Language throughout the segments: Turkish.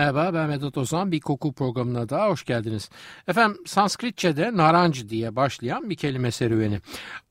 Merhaba ben Vedat Ozan. Bir koku programına daha hoş geldiniz. Efendim Sanskritçe'de naranj diye başlayan bir kelime serüveni.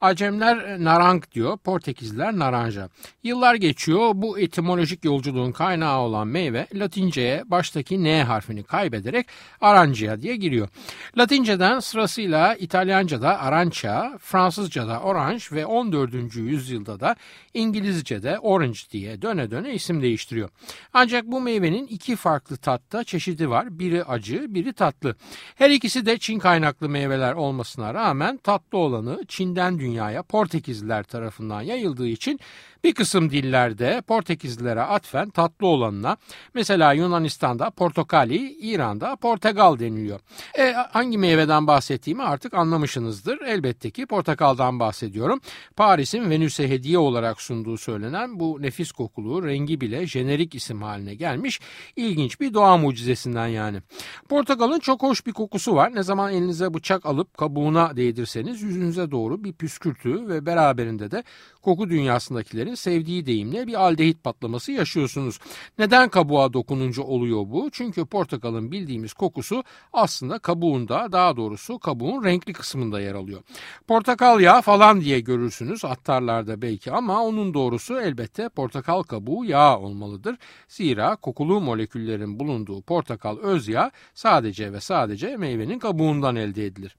Acemler narang diyor, Portekizliler naranja. Yıllar geçiyor bu etimolojik yolculuğun kaynağı olan meyve Latince'ye baştaki N harfini kaybederek arancia diye giriyor. Latinceden sırasıyla İtalyanca'da arancia, Fransızca'da orange ve 14. yüzyılda da İngilizce'de orange diye döne döne isim değiştiriyor. Ancak bu meyvenin iki farklı tatta çeşidi var. Biri acı, biri tatlı. Her ikisi de Çin kaynaklı meyveler olmasına rağmen tatlı olanı Çin'den dünyaya Portekizliler tarafından yayıldığı için bir kısım dillerde Portekizlilere atfen tatlı olanına mesela Yunanistan'da portakali, İran'da portakal deniliyor. E, hangi meyveden bahsettiğimi artık anlamışsınızdır. Elbette ki portakaldan bahsediyorum. Paris'in Venüs'e hediye olarak sunduğu söylenen bu nefis kokulu rengi bile jenerik isim haline gelmiş ilginç bir doğa mucizesinden yani. Portakalın çok hoş bir kokusu var. Ne zaman elinize bıçak alıp kabuğuna değdirseniz yüzünüze doğru bir püskürtü ve beraberinde de koku dünyasındakilerin sevdiği deyimle bir aldehit patlaması yaşıyorsunuz. Neden kabuğa dokununca oluyor bu? Çünkü portakalın bildiğimiz kokusu aslında kabuğunda daha doğrusu kabuğun renkli kısmında yer alıyor. Portakal yağı falan diye görürsünüz attarlarda belki ama onun doğrusu elbette portakal kabuğu yağı olmalıdır. Zira kokulu moleküllerin bulunduğu portakal öz yağı sadece ve sadece meyvenin kabuğundan elde edilir.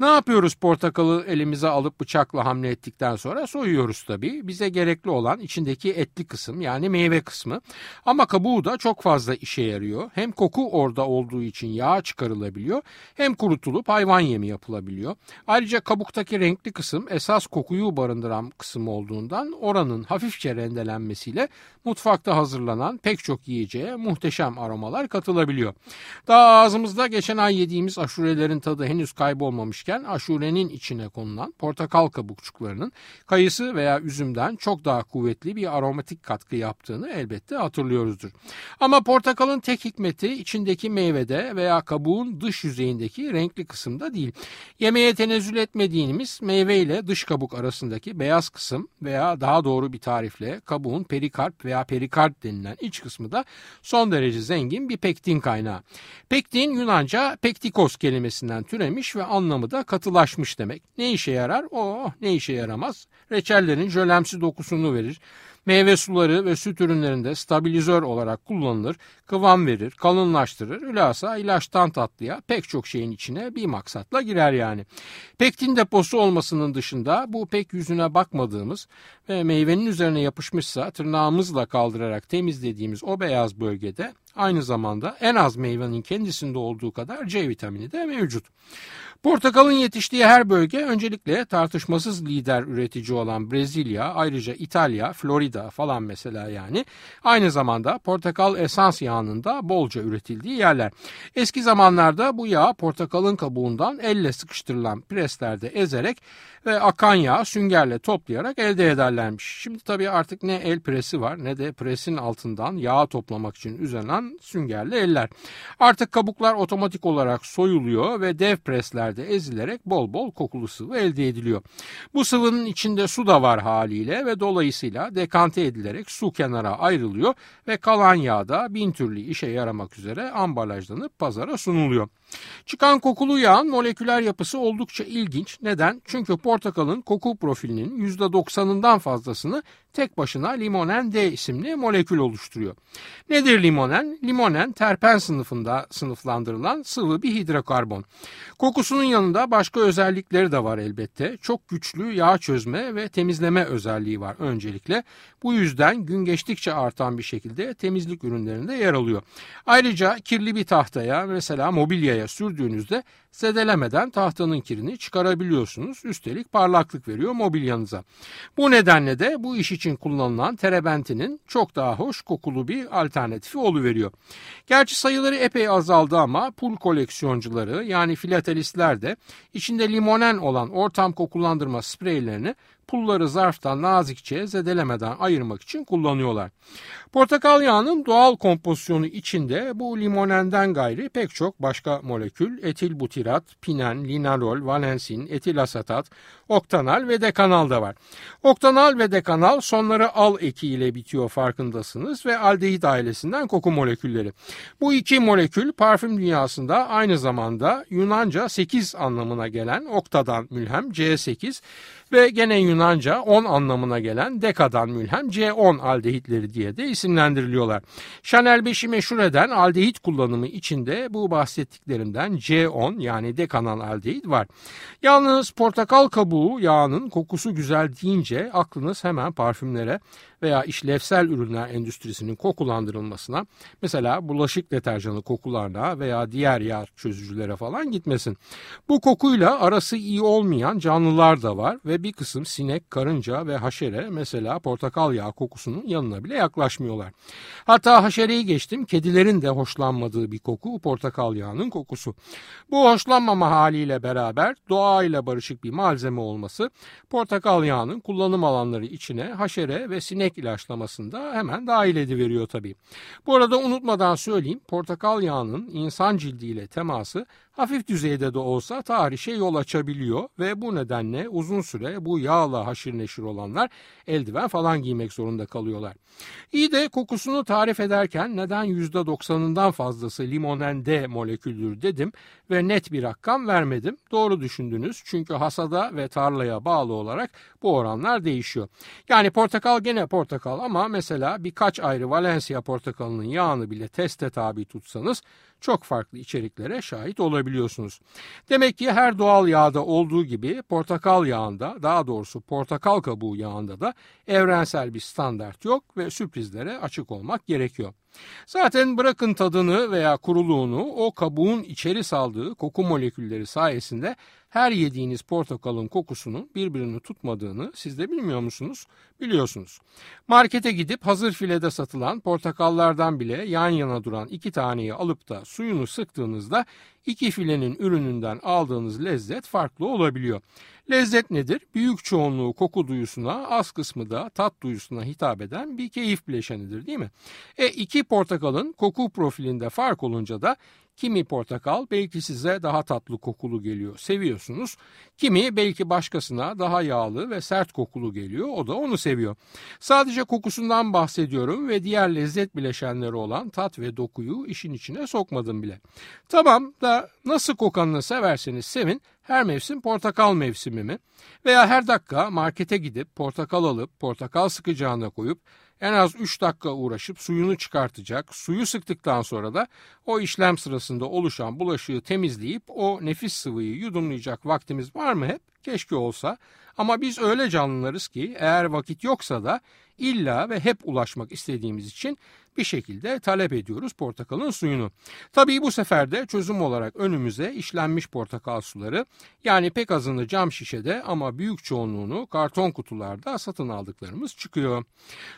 Ne yapıyoruz portakalı elimize alıp bıçakla hamle ettikten sonra soyuyoruz tabii. Bize gerekli olan içindeki etli kısım yani meyve kısmı. Ama kabuğu da çok fazla işe yarıyor. Hem koku orada olduğu için yağ çıkarılabiliyor hem kurutulup hayvan yemi yapılabiliyor. Ayrıca kabuktaki renkli kısım esas kokuyu barındıran kısım olduğundan oranın hafifçe rendelenmesiyle mutfakta hazırlanan pek çok yiyeceğe muhteşem aromalar katılabiliyor. Daha ağzımızda geçen ay yediğimiz aşurelerin tadı henüz kaybolmamışken aşurenin içine konulan portakal kabukçuklarının kayısı veya üzümden çok daha kuvvetli bir aromatik katkı yaptığını elbette hatırlıyoruzdur. Ama portakalın tek hikmeti içindeki meyvede veya kabuğun dış yüzeyindeki renkli kısımda değil. Yemeğe tenezzül etmediğimiz meyve ile dış kabuk arasındaki beyaz kısım veya daha doğru bir tarifle kabuğun perikarp veya perikard denilen iç kısmı da son derece zengin bir pektin kaynağı. Pektin Yunanca pektikos kelimesinden türemiş ve anlamı da katılaşmış demek. Ne işe yarar? O ne işe yaramaz? Reçellerin jölemsi dokusunu verir. Meyve suları ve süt ürünlerinde stabilizör olarak kullanılır, kıvam verir, kalınlaştırır, hülasa ilaçtan tatlıya pek çok şeyin içine bir maksatla girer yani. Pektin deposu olmasının dışında bu pek yüzüne bakmadığımız ve meyvenin üzerine yapışmışsa tırnağımızla kaldırarak temizlediğimiz o beyaz bölgede aynı zamanda en az meyvenin kendisinde olduğu kadar C vitamini de mevcut. Portakalın yetiştiği her bölge öncelikle tartışmasız lider üretici olan Brezilya, ayrıca İtalya, Florida falan mesela yani. Aynı zamanda portakal esans yağının da bolca üretildiği yerler. Eski zamanlarda bu yağ portakalın kabuğundan elle sıkıştırılan preslerde ezerek ve akan yağı süngerle toplayarak elde ederlermiş. Şimdi tabii artık ne el presi var ne de presin altından yağ toplamak için üzerilen süngerli eller. Artık kabuklar otomatik olarak soyuluyor ve dev preslerde ezilerek bol bol kokulu sıvı elde ediliyor. Bu sıvının içinde su da var haliyle ve dolayısıyla dekante edilerek su kenara ayrılıyor ve kalan yağ da bin türlü işe yaramak üzere ambalajlanıp pazara sunuluyor. Çıkan kokulu yağın moleküler yapısı oldukça ilginç. Neden? Çünkü portakalın koku profilinin %90'ından fazlasını tek başına limonen D isimli molekül oluşturuyor. Nedir limonen? Limonen terpen sınıfında sınıflandırılan sıvı bir hidrokarbon. Kokusunun yanında başka özellikleri de var elbette. Çok güçlü yağ çözme ve temizleme özelliği var öncelikle. Bu yüzden gün geçtikçe artan bir şekilde temizlik ürünlerinde yer alıyor. Ayrıca kirli bir tahtaya mesela mobilyaya sürdüğünüzde zedelemeden tahtanın kirini çıkarabiliyorsunuz. Üstelik parlaklık veriyor mobilyanıza. Bu nedenle de bu iş için kullanılan terebentinin çok daha hoş kokulu bir alternatifi oluveriyor. Gerçi sayıları epey azaldı ama pul koleksiyoncuları yani filatelistler de içinde limonen olan ortam kokulandırma spreylerini pulları zarftan nazikçe zedelemeden ayırmak için kullanıyorlar. Portakal yağının doğal kompozisyonu içinde bu limonenden gayri pek çok başka molekül etil butirat, pinen, linalol, valensin, etil asetat, oktanal ve dekanal da var. Oktanal ve dekanal sonları al eki ile bitiyor farkındasınız ve aldehit ailesinden koku molekülleri. Bu iki molekül parfüm dünyasında aynı zamanda Yunanca 8 anlamına gelen oktadan mülhem C8 ve gene Yunanca 10 anlamına gelen dekadan mülhem C10 aldehitleri diye de isimlendiriliyorlar. Chanel 5'i meşhur eden aldehit kullanımı içinde bu bahsettiklerimden C10 yani dekanal aldehit var. Yalnız portakal kabuğu yağının kokusu güzel deyince aklınız hemen parfümlere veya işlevsel ürünler endüstrisinin kokulandırılmasına mesela bulaşık deterjanı kokularına veya diğer yağ çözücülere falan gitmesin. Bu kokuyla arası iyi olmayan canlılar da var ve bir kısım sinek, karınca ve haşere mesela portakal yağı kokusunun yanına bile yaklaşmıyorlar. Hatta haşereyi geçtim kedilerin de hoşlanmadığı bir koku portakal yağının kokusu. Bu hoşlanmama haliyle beraber doğayla barışık bir malzeme olması portakal yağının kullanım alanları içine haşere ve sinek sinek ilaçlamasında hemen dahil ediveriyor tabii. Bu arada unutmadan söyleyeyim portakal yağının insan cildiyle teması hafif düzeyde de olsa tahrişe yol açabiliyor ve bu nedenle uzun süre bu yağla haşir neşir olanlar eldiven falan giymek zorunda kalıyorlar. İyi de kokusunu tarif ederken neden %90'ından fazlası limonen D moleküldür dedim ve net bir rakam vermedim. Doğru düşündünüz çünkü hasada ve tarlaya bağlı olarak bu oranlar değişiyor. Yani portakal gene portakal ama mesela birkaç ayrı Valencia portakalının yağını bile teste tabi tutsanız çok farklı içeriklere şahit olabiliyorsunuz. Demek ki her doğal yağda olduğu gibi portakal yağında daha doğrusu portakal kabuğu yağında da evrensel bir standart yok ve sürprizlere açık olmak gerekiyor. Zaten bırakın tadını veya kuruluğunu o kabuğun içeri saldığı koku molekülleri sayesinde her yediğiniz portakalın kokusunun birbirini tutmadığını siz de bilmiyor musunuz? Biliyorsunuz. Markete gidip hazır filede satılan portakallardan bile yan yana duran iki taneyi alıp da suyunu sıktığınızda iki filenin ürününden aldığınız lezzet farklı olabiliyor. Lezzet nedir? Büyük çoğunluğu koku duyusuna, az kısmı da tat duyusuna hitap eden bir keyif bileşenidir değil mi? E iki portakalın koku profilinde fark olunca da Kimi portakal belki size daha tatlı kokulu geliyor, seviyorsunuz. Kimi belki başkasına daha yağlı ve sert kokulu geliyor, o da onu seviyor. Sadece kokusundan bahsediyorum ve diğer lezzet bileşenleri olan tat ve dokuyu işin içine sokmadım bile. Tamam da nasıl kokanını severseniz sevin, her mevsim portakal mevsimi mi? Veya her dakika markete gidip portakal alıp portakal sıkacağına koyup en az 3 dakika uğraşıp suyunu çıkartacak. Suyu sıktıktan sonra da o işlem sırasında oluşan bulaşığı temizleyip o nefis sıvıyı yudumlayacak vaktimiz var mı hep? Keşke olsa. Ama biz öyle canlılarız ki eğer vakit yoksa da illa ve hep ulaşmak istediğimiz için bir şekilde talep ediyoruz portakalın suyunu. Tabii bu sefer de çözüm olarak önümüze işlenmiş portakal suları yani pek azını cam şişede ama büyük çoğunluğunu karton kutularda satın aldıklarımız çıkıyor.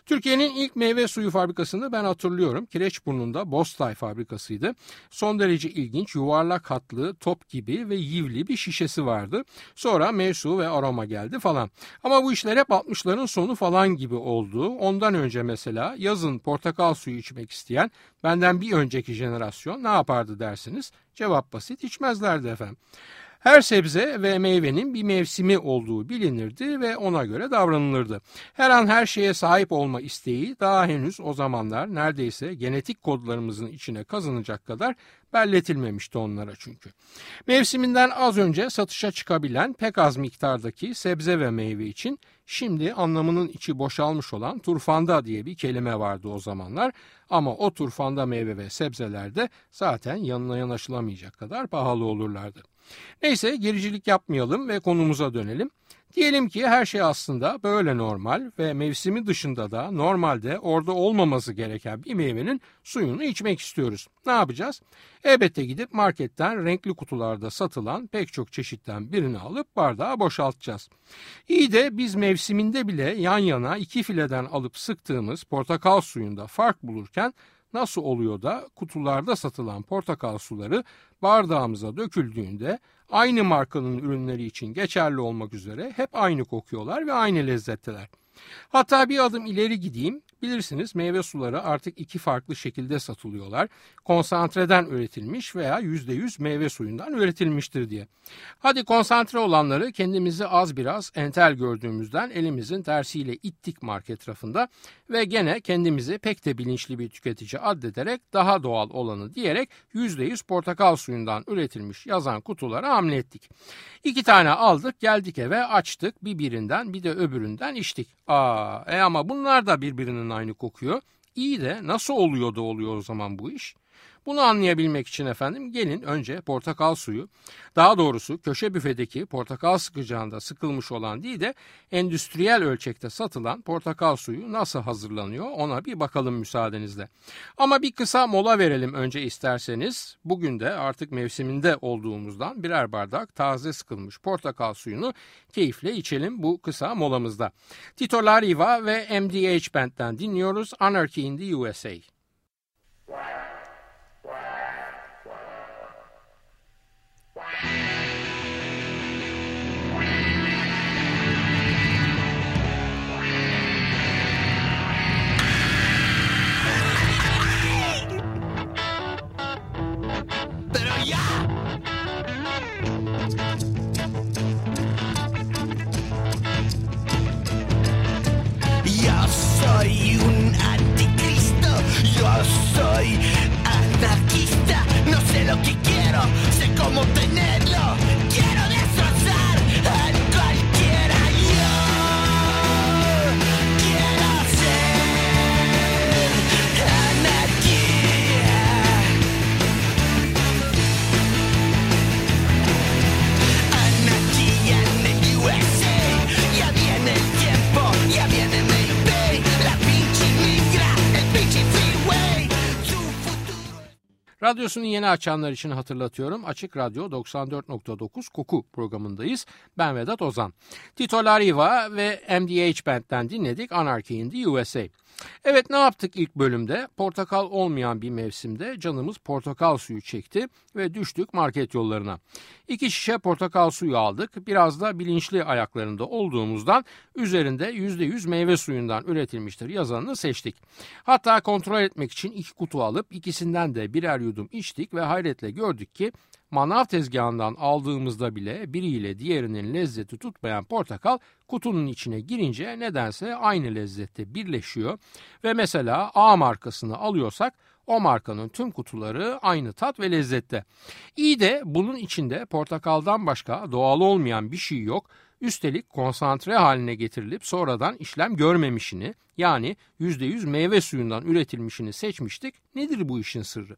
Türkiye'nin ilk meyve suyu fabrikasını ben hatırlıyorum. Kireçburnu'nda Bostay fabrikasıydı. Son derece ilginç yuvarlak hatlı top gibi ve yivli bir şişesi vardı. Sonra mevsu ve aroma geldi falan. Ama bu işler hep 60'ların sonu falan gibi oldu. Ondan önce mesela yazın portakal suyu içmek isteyen benden bir önceki jenerasyon ne yapardı dersiniz? Cevap basit içmezlerdi efendim. Her sebze ve meyvenin bir mevsimi olduğu bilinirdi ve ona göre davranılırdı. Her an her şeye sahip olma isteği daha henüz o zamanlar neredeyse genetik kodlarımızın içine kazanacak kadar belletilmemişti onlara çünkü. Mevsiminden az önce satışa çıkabilen pek az miktardaki sebze ve meyve için şimdi anlamının içi boşalmış olan turfanda diye bir kelime vardı o zamanlar ama o turfanda meyve ve sebzelerde zaten yanına yanaşılamayacak kadar pahalı olurlardı. Neyse gericilik yapmayalım ve konumuza dönelim. Diyelim ki her şey aslında böyle normal ve mevsimi dışında da normalde orada olmaması gereken bir meyvenin suyunu içmek istiyoruz. Ne yapacağız? Elbette gidip marketten renkli kutularda satılan pek çok çeşitten birini alıp bardağa boşaltacağız. İyi de biz mevsiminde bile yan yana iki fileden alıp sıktığımız portakal suyunda fark bulurken nasıl oluyor da kutularda satılan portakal suları bardağımıza döküldüğünde aynı markanın ürünleri için geçerli olmak üzere hep aynı kokuyorlar ve aynı lezzetteler. Hatta bir adım ileri gideyim. Bilirsiniz meyve suları artık iki farklı şekilde satılıyorlar. Konsantreden üretilmiş veya %100 meyve suyundan üretilmiştir diye. Hadi konsantre olanları kendimizi az biraz entel gördüğümüzden elimizin tersiyle ittik market rafında ve gene kendimizi pek de bilinçli bir tüketici addederek daha doğal olanı diyerek %100 portakal suyundan üretilmiş yazan kutulara hamle ettik. İki tane aldık geldik eve açtık bir birinden bir de öbüründen içtik. Aa, e ama bunlar da birbirinin aynı kokuyor. İyi de nasıl oluyor da oluyor o zaman bu iş? Bunu anlayabilmek için efendim gelin önce portakal suyu, daha doğrusu köşe büfedeki portakal sıkacağında sıkılmış olan değil de endüstriyel ölçekte satılan portakal suyu nasıl hazırlanıyor ona bir bakalım müsaadenizle. Ama bir kısa mola verelim önce isterseniz. Bugün de artık mevsiminde olduğumuzdan birer bardak taze sıkılmış portakal suyunu keyifle içelim bu kısa molamızda. Tito Lariva ve MDH Band'den dinliyoruz Anarchy in the USA. Radyosunu yeni açanlar için hatırlatıyorum. Açık Radyo 94.9 Koku programındayız. Ben Vedat Ozan. Tito Lariva ve MDH Band'den dinledik Anarchy in the USA. Evet ne yaptık ilk bölümde? Portakal olmayan bir mevsimde canımız portakal suyu çekti ve düştük market yollarına. İki şişe portakal suyu aldık. Biraz da bilinçli ayaklarında olduğumuzdan üzerinde %100 meyve suyundan üretilmiştir yazanını seçtik. Hatta kontrol etmek için iki kutu alıp ikisinden de birer yudum içtik ve hayretle gördük ki manav tezgahından aldığımızda bile biriyle diğerinin lezzeti tutmayan portakal kutunun içine girince nedense aynı lezzette birleşiyor ve mesela A markasını alıyorsak o markanın tüm kutuları aynı tat ve lezzette. İyi de bunun içinde portakaldan başka doğal olmayan bir şey yok. Üstelik konsantre haline getirilip sonradan işlem görmemişini yani %100 meyve suyundan üretilmişini seçmiştik. Nedir bu işin sırrı?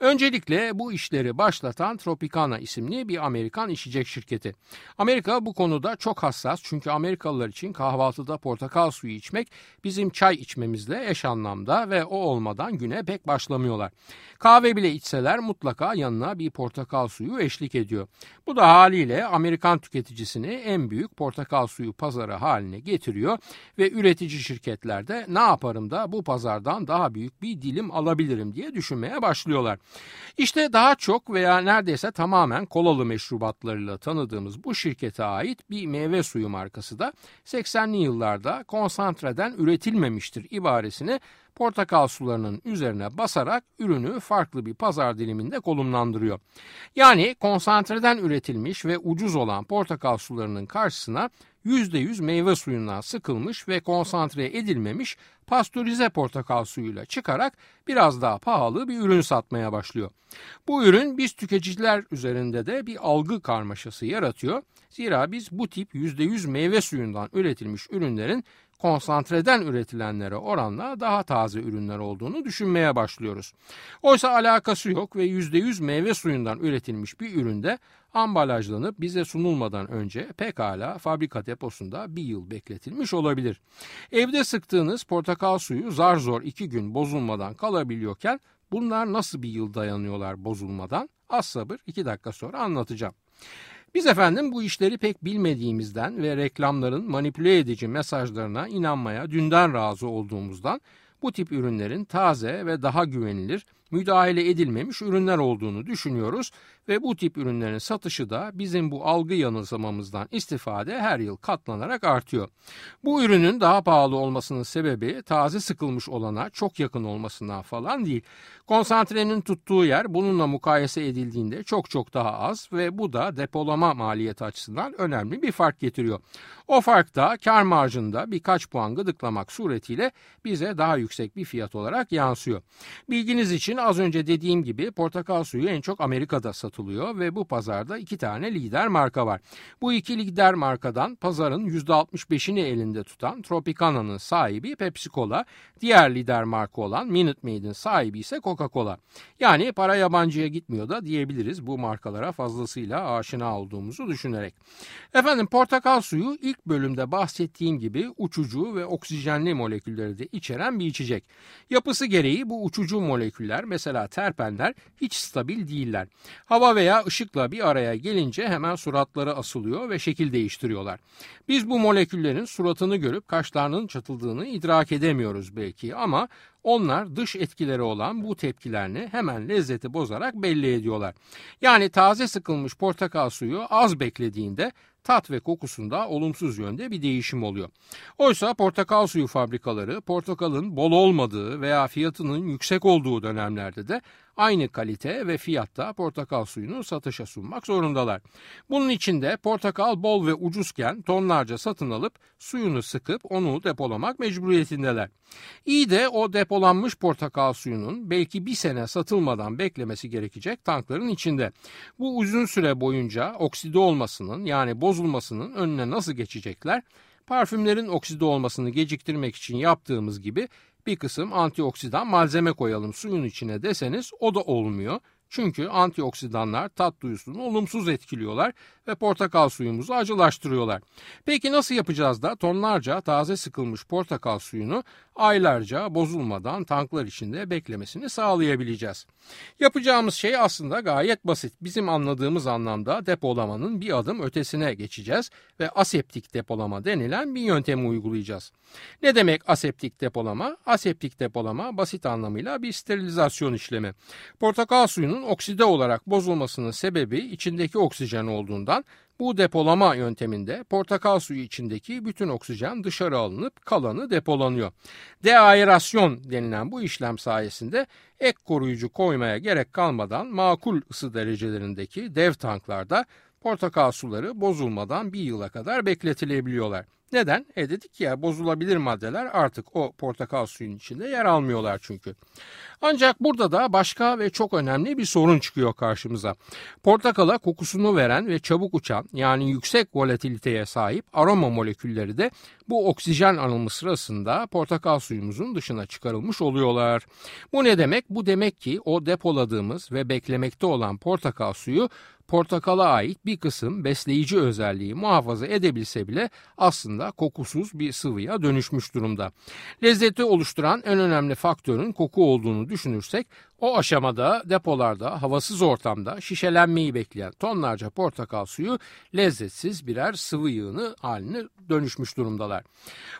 Öncelikle bu işleri başlatan Tropicana isimli bir Amerikan içecek şirketi. Amerika bu konuda çok hassas çünkü Amerikalılar için kahvaltıda portakal suyu içmek bizim çay içmemizle eş anlamda ve o olmadan güne pek başlamıyorlar. Kahve bile içseler mutlaka yanına bir portakal suyu eşlik ediyor. Bu da haliyle Amerikan tüketicisini en büyük portakal suyu pazarı haline getiriyor ve üretici şirketlerde ne yaparım da bu pazardan daha büyük bir dilim alabilirim diye düşünmeye başlıyorlar. İşte daha çok veya neredeyse tamamen kolalı meşrubatlarıyla tanıdığımız bu şirkete ait bir meyve suyu markası da 80'li yıllarda konsantreden üretilmemiştir ibaresini portakal sularının üzerine basarak ürünü farklı bir pazar diliminde konumlandırıyor. Yani konsantreden üretilmiş ve ucuz olan portakal sularının karşısına %100 meyve suyundan sıkılmış ve konsantre edilmemiş pastörize portakal suyuyla çıkarak biraz daha pahalı bir ürün satmaya başlıyor. Bu ürün biz tüketiciler üzerinde de bir algı karmaşası yaratıyor. Zira biz bu tip %100 meyve suyundan üretilmiş ürünlerin konsantreden üretilenlere oranla daha taze ürünler olduğunu düşünmeye başlıyoruz. Oysa alakası yok ve %100 meyve suyundan üretilmiş bir üründe ambalajlanıp bize sunulmadan önce pekala fabrika deposunda bir yıl bekletilmiş olabilir. Evde sıktığınız portakal suyu zar zor iki gün bozulmadan kalabiliyorken bunlar nasıl bir yıl dayanıyorlar bozulmadan? Az sabır iki dakika sonra anlatacağım. Biz efendim bu işleri pek bilmediğimizden ve reklamların manipüle edici mesajlarına inanmaya dünden razı olduğumuzdan bu tip ürünlerin taze ve daha güvenilir, müdahale edilmemiş ürünler olduğunu düşünüyoruz ve bu tip ürünlerin satışı da bizim bu algı yanılsamamızdan istifade her yıl katlanarak artıyor. Bu ürünün daha pahalı olmasının sebebi taze sıkılmış olana çok yakın olmasından falan değil. Konsantrenin tuttuğu yer bununla mukayese edildiğinde çok çok daha az ve bu da depolama maliyeti açısından önemli bir fark getiriyor. O fark da kar marjında birkaç puan gıdıklamak suretiyle bize daha yüksek bir fiyat olarak yansıyor. Bilginiz için az önce dediğim gibi portakal suyu en çok Amerika'da satılıyor ve bu pazarda iki tane lider marka var. Bu iki lider markadan pazarın %65'ini elinde tutan Tropicana'nın sahibi Pepsi Cola, diğer lider marka olan Minute Maid'in sahibi ise Coca-Cola. Yani para yabancıya gitmiyor da diyebiliriz bu markalara fazlasıyla aşina olduğumuzu düşünerek. Efendim portakal suyu ilk bölümde bahsettiğim gibi uçucu ve oksijenli molekülleri de içeren bir içecek. Yapısı gereği bu uçucu moleküller mesela terpenler hiç stabil değiller. Hava veya ışıkla bir araya gelince hemen suratları asılıyor ve şekil değiştiriyorlar. Biz bu moleküllerin suratını görüp kaşlarının çatıldığını idrak edemiyoruz belki ama onlar dış etkileri olan bu tepkilerini hemen lezzeti bozarak belli ediyorlar. Yani taze sıkılmış portakal suyu az beklediğinde tat ve kokusunda olumsuz yönde bir değişim oluyor. Oysa portakal suyu fabrikaları portakalın bol olmadığı veya fiyatının yüksek olduğu dönemlerde de aynı kalite ve fiyatta portakal suyunu satışa sunmak zorundalar. Bunun için de portakal bol ve ucuzken tonlarca satın alıp suyunu sıkıp onu depolamak mecburiyetindeler. İyi de o depolanmış portakal suyunun belki bir sene satılmadan beklemesi gerekecek tankların içinde. Bu uzun süre boyunca okside olmasının yani bozulmasının önüne nasıl geçecekler? Parfümlerin okside olmasını geciktirmek için yaptığımız gibi bir kısım antioksidan malzeme koyalım suyun içine deseniz o da olmuyor. Çünkü antioksidanlar tat duyusunu olumsuz etkiliyorlar ve portakal suyumuzu acılaştırıyorlar. Peki nasıl yapacağız da tonlarca taze sıkılmış portakal suyunu aylarca bozulmadan tanklar içinde beklemesini sağlayabileceğiz? Yapacağımız şey aslında gayet basit. Bizim anladığımız anlamda depolamanın bir adım ötesine geçeceğiz ve aseptik depolama denilen bir yöntemi uygulayacağız. Ne demek aseptik depolama? Aseptik depolama basit anlamıyla bir sterilizasyon işlemi. Portakal suyunun okside olarak bozulmasının sebebi içindeki oksijen olduğundan bu depolama yönteminde portakal suyu içindeki bütün oksijen dışarı alınıp kalanı depolanıyor. Deaerasyon denilen bu işlem sayesinde ek koruyucu koymaya gerek kalmadan makul ısı derecelerindeki dev tanklarda portakal suları bozulmadan bir yıla kadar bekletilebiliyorlar. Neden? E dedik ya bozulabilir maddeler artık o portakal suyun içinde yer almıyorlar çünkü. Ancak burada da başka ve çok önemli bir sorun çıkıyor karşımıza. Portakala kokusunu veren ve çabuk uçan yani yüksek volatiliteye sahip aroma molekülleri de bu oksijen alımı sırasında portakal suyumuzun dışına çıkarılmış oluyorlar. Bu ne demek? Bu demek ki o depoladığımız ve beklemekte olan portakal suyu portakala ait bir kısım besleyici özelliği muhafaza edebilse bile aslında kokusuz bir sıvıya dönüşmüş durumda. Lezzeti oluşturan en önemli faktörün koku olduğunu düşünürsek o aşamada depolarda havasız ortamda şişelenmeyi bekleyen tonlarca portakal suyu lezzetsiz birer sıvı yığını haline dönüşmüş durumdalar.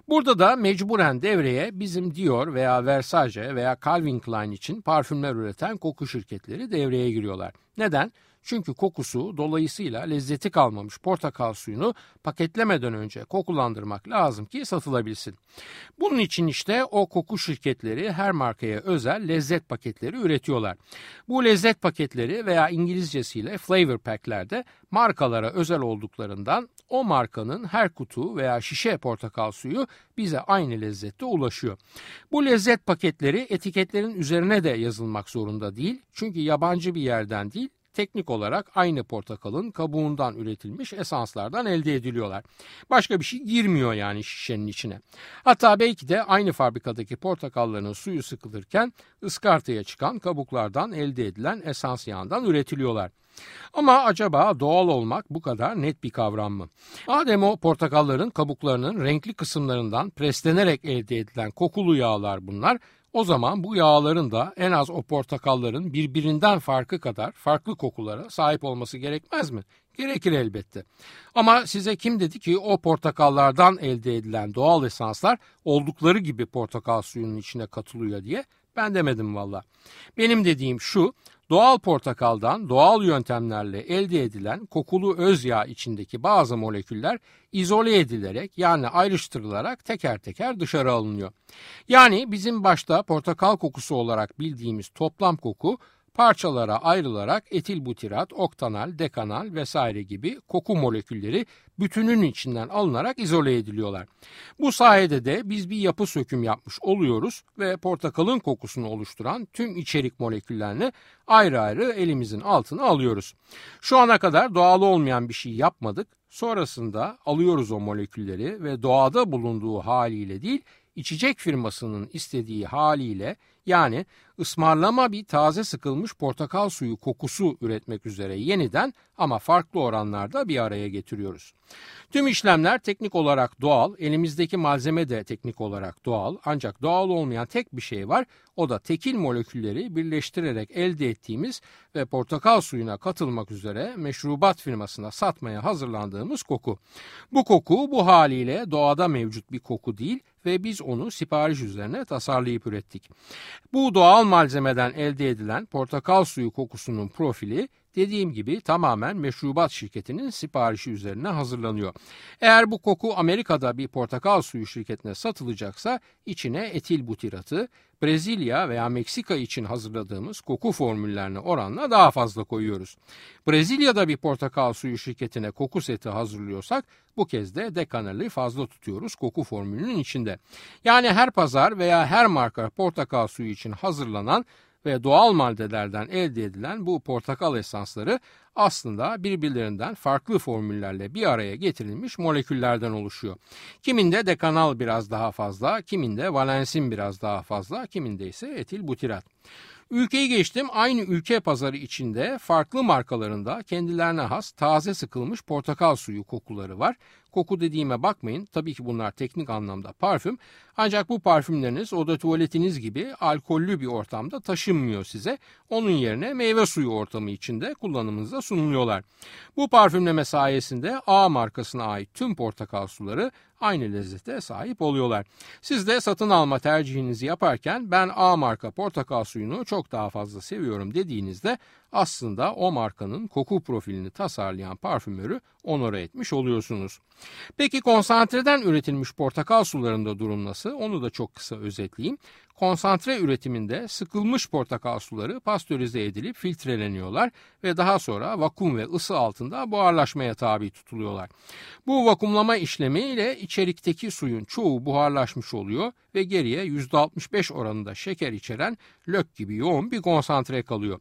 Burada da mecburen devreye bizim Dior veya Versace veya Calvin Klein için parfümler üreten koku şirketleri devreye giriyorlar. Neden? Çünkü kokusu dolayısıyla lezzeti kalmamış portakal suyunu paketlemeden önce kokulandırmak lazım ki satılabilsin. Bunun için işte o koku şirketleri her markaya özel lezzet paketleri üretiyorlar. Bu lezzet paketleri veya İngilizcesiyle flavor packlerde markalara özel olduklarından o markanın her kutu veya şişe portakal suyu bize aynı lezzette ulaşıyor. Bu lezzet paketleri etiketlerin üzerine de yazılmak zorunda değil. Çünkü yabancı bir yerden değil teknik olarak aynı portakalın kabuğundan üretilmiş esanslardan elde ediliyorlar. Başka bir şey girmiyor yani şişenin içine. Hatta belki de aynı fabrikadaki portakalların suyu sıkılırken ıskartaya çıkan kabuklardan elde edilen esans yağından üretiliyorlar. Ama acaba doğal olmak bu kadar net bir kavram mı? Adem o portakalların kabuklarının renkli kısımlarından preslenerek elde edilen kokulu yağlar bunlar O zaman bu yağların da en az o portakalların birbirinden farkı kadar farklı kokulara sahip olması gerekmez mi? Gerekir elbette. Ama size kim dedi ki o portakallardan elde edilen doğal esanslar oldukları gibi portakal suyunun içine katılıyor diye? Ben demedim valla. Benim dediğim şu, doğal portakaldan doğal yöntemlerle elde edilen kokulu öz yağ içindeki bazı moleküller izole edilerek yani ayrıştırılarak teker teker dışarı alınıyor. Yani bizim başta portakal kokusu olarak bildiğimiz toplam koku parçalara ayrılarak etil butirat, oktanal, dekanal vesaire gibi koku molekülleri bütünün içinden alınarak izole ediliyorlar. Bu sayede de biz bir yapı söküm yapmış oluyoruz ve portakalın kokusunu oluşturan tüm içerik moleküllerini ayrı ayrı elimizin altına alıyoruz. Şu ana kadar doğal olmayan bir şey yapmadık. Sonrasında alıyoruz o molekülleri ve doğada bulunduğu haliyle değil, içecek firmasının istediği haliyle yani ısmarlama bir taze sıkılmış portakal suyu kokusu üretmek üzere yeniden ama farklı oranlarda bir araya getiriyoruz. Tüm işlemler teknik olarak doğal, elimizdeki malzeme de teknik olarak doğal ancak doğal olmayan tek bir şey var o da tekil molekülleri birleştirerek elde ettiğimiz ve portakal suyuna katılmak üzere meşrubat firmasına satmaya hazırlandığımız koku. Bu koku bu haliyle doğada mevcut bir koku değil ve biz onu sipariş üzerine tasarlayıp ürettik. Bu doğal malzemeden elde edilen portakal suyu kokusunun profili dediğim gibi tamamen meşrubat şirketinin siparişi üzerine hazırlanıyor. Eğer bu koku Amerika'da bir portakal suyu şirketine satılacaksa içine etil butiratı, Brezilya veya Meksika için hazırladığımız koku formüllerine oranla daha fazla koyuyoruz. Brezilya'da bir portakal suyu şirketine koku seti hazırlıyorsak bu kez de dekanali fazla tutuyoruz koku formülünün içinde. Yani her pazar veya her marka portakal suyu için hazırlanan ve doğal maddelerden elde edilen bu portakal esansları aslında birbirlerinden farklı formüllerle bir araya getirilmiş moleküllerden oluşuyor. Kiminde dekanal biraz daha fazla, kiminde valensin biraz daha fazla, kiminde ise etil butirat. Ülkeyi geçtim aynı ülke pazarı içinde farklı markalarında kendilerine has taze sıkılmış portakal suyu kokuları var. Koku dediğime bakmayın. Tabii ki bunlar teknik anlamda parfüm. Ancak bu parfümleriniz oda tuvaletiniz gibi alkollü bir ortamda taşınmıyor size. Onun yerine meyve suyu ortamı içinde kullanımınıza sunuluyorlar. Bu parfümleme sayesinde A markasına ait tüm portakal suları aynı lezzete sahip oluyorlar. Siz de satın alma tercihinizi yaparken ben A marka portakal suyunu çok daha fazla seviyorum dediğinizde aslında o markanın koku profilini tasarlayan parfümörü onore etmiş oluyorsunuz. Peki konsantreden üretilmiş portakal sularında durum nasıl? Onu da çok kısa özetleyeyim. Konsantre üretiminde sıkılmış portakal suları pastörize edilip filtreleniyorlar ve daha sonra vakum ve ısı altında buharlaşmaya tabi tutuluyorlar. Bu vakumlama işlemi ile içerikteki suyun çoğu buharlaşmış oluyor ve geriye %65 oranında şeker içeren lök gibi yoğun bir konsantre kalıyor.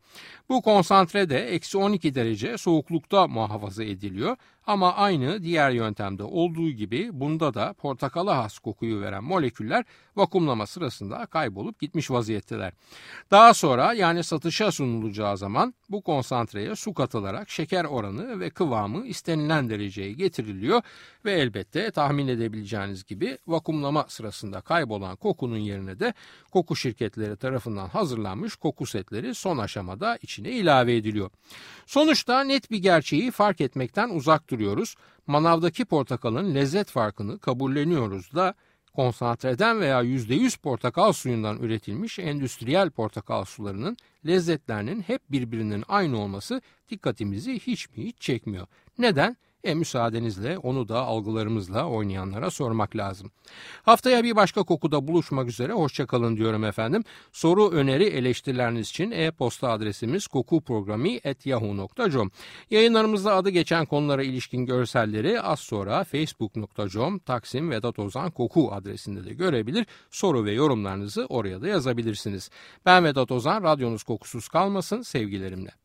Bu konsantre de eksi 12 derece soğuklukta muhafaza ediliyor ama aynı diğer yöntemde olduğu gibi bunda da portakala has kokuyu veren moleküller vakumlama sırasında kaybolup gitmiş vaziyetteler. Daha sonra yani satışa sunulacağı zaman bu konsantreye su katılarak şeker oranı ve kıvamı istenilen dereceye getiriliyor ve elbette tahmin edebileceğiniz gibi vakumlama sırasında kaybolan kokunun yerine de koku şirketleri tarafından hazırlanmış koku setleri son aşamada içine ilave ediliyor. Sonuçta net bir gerçeği fark etmekten uzak duruyoruz. Manavdaki portakalın lezzet farkını kabulleniyoruz da konsantreden veya %100 portakal suyundan üretilmiş endüstriyel portakal sularının lezzetlerinin hep birbirinin aynı olması dikkatimizi hiç mi hiç çekmiyor. Neden? E müsaadenizle onu da algılarımızla oynayanlara sormak lazım. Haftaya bir başka kokuda buluşmak üzere hoşçakalın diyorum efendim. Soru, öneri, eleştirileriniz için e-posta adresimiz kokuprogrami.yahoo.com Yayınlarımızda adı geçen konulara ilişkin görselleri az sonra facebook.com Taksim Vedat Ozan Koku adresinde de görebilir. Soru ve yorumlarınızı oraya da yazabilirsiniz. Ben Vedat Ozan, radyonuz kokusuz kalmasın sevgilerimle.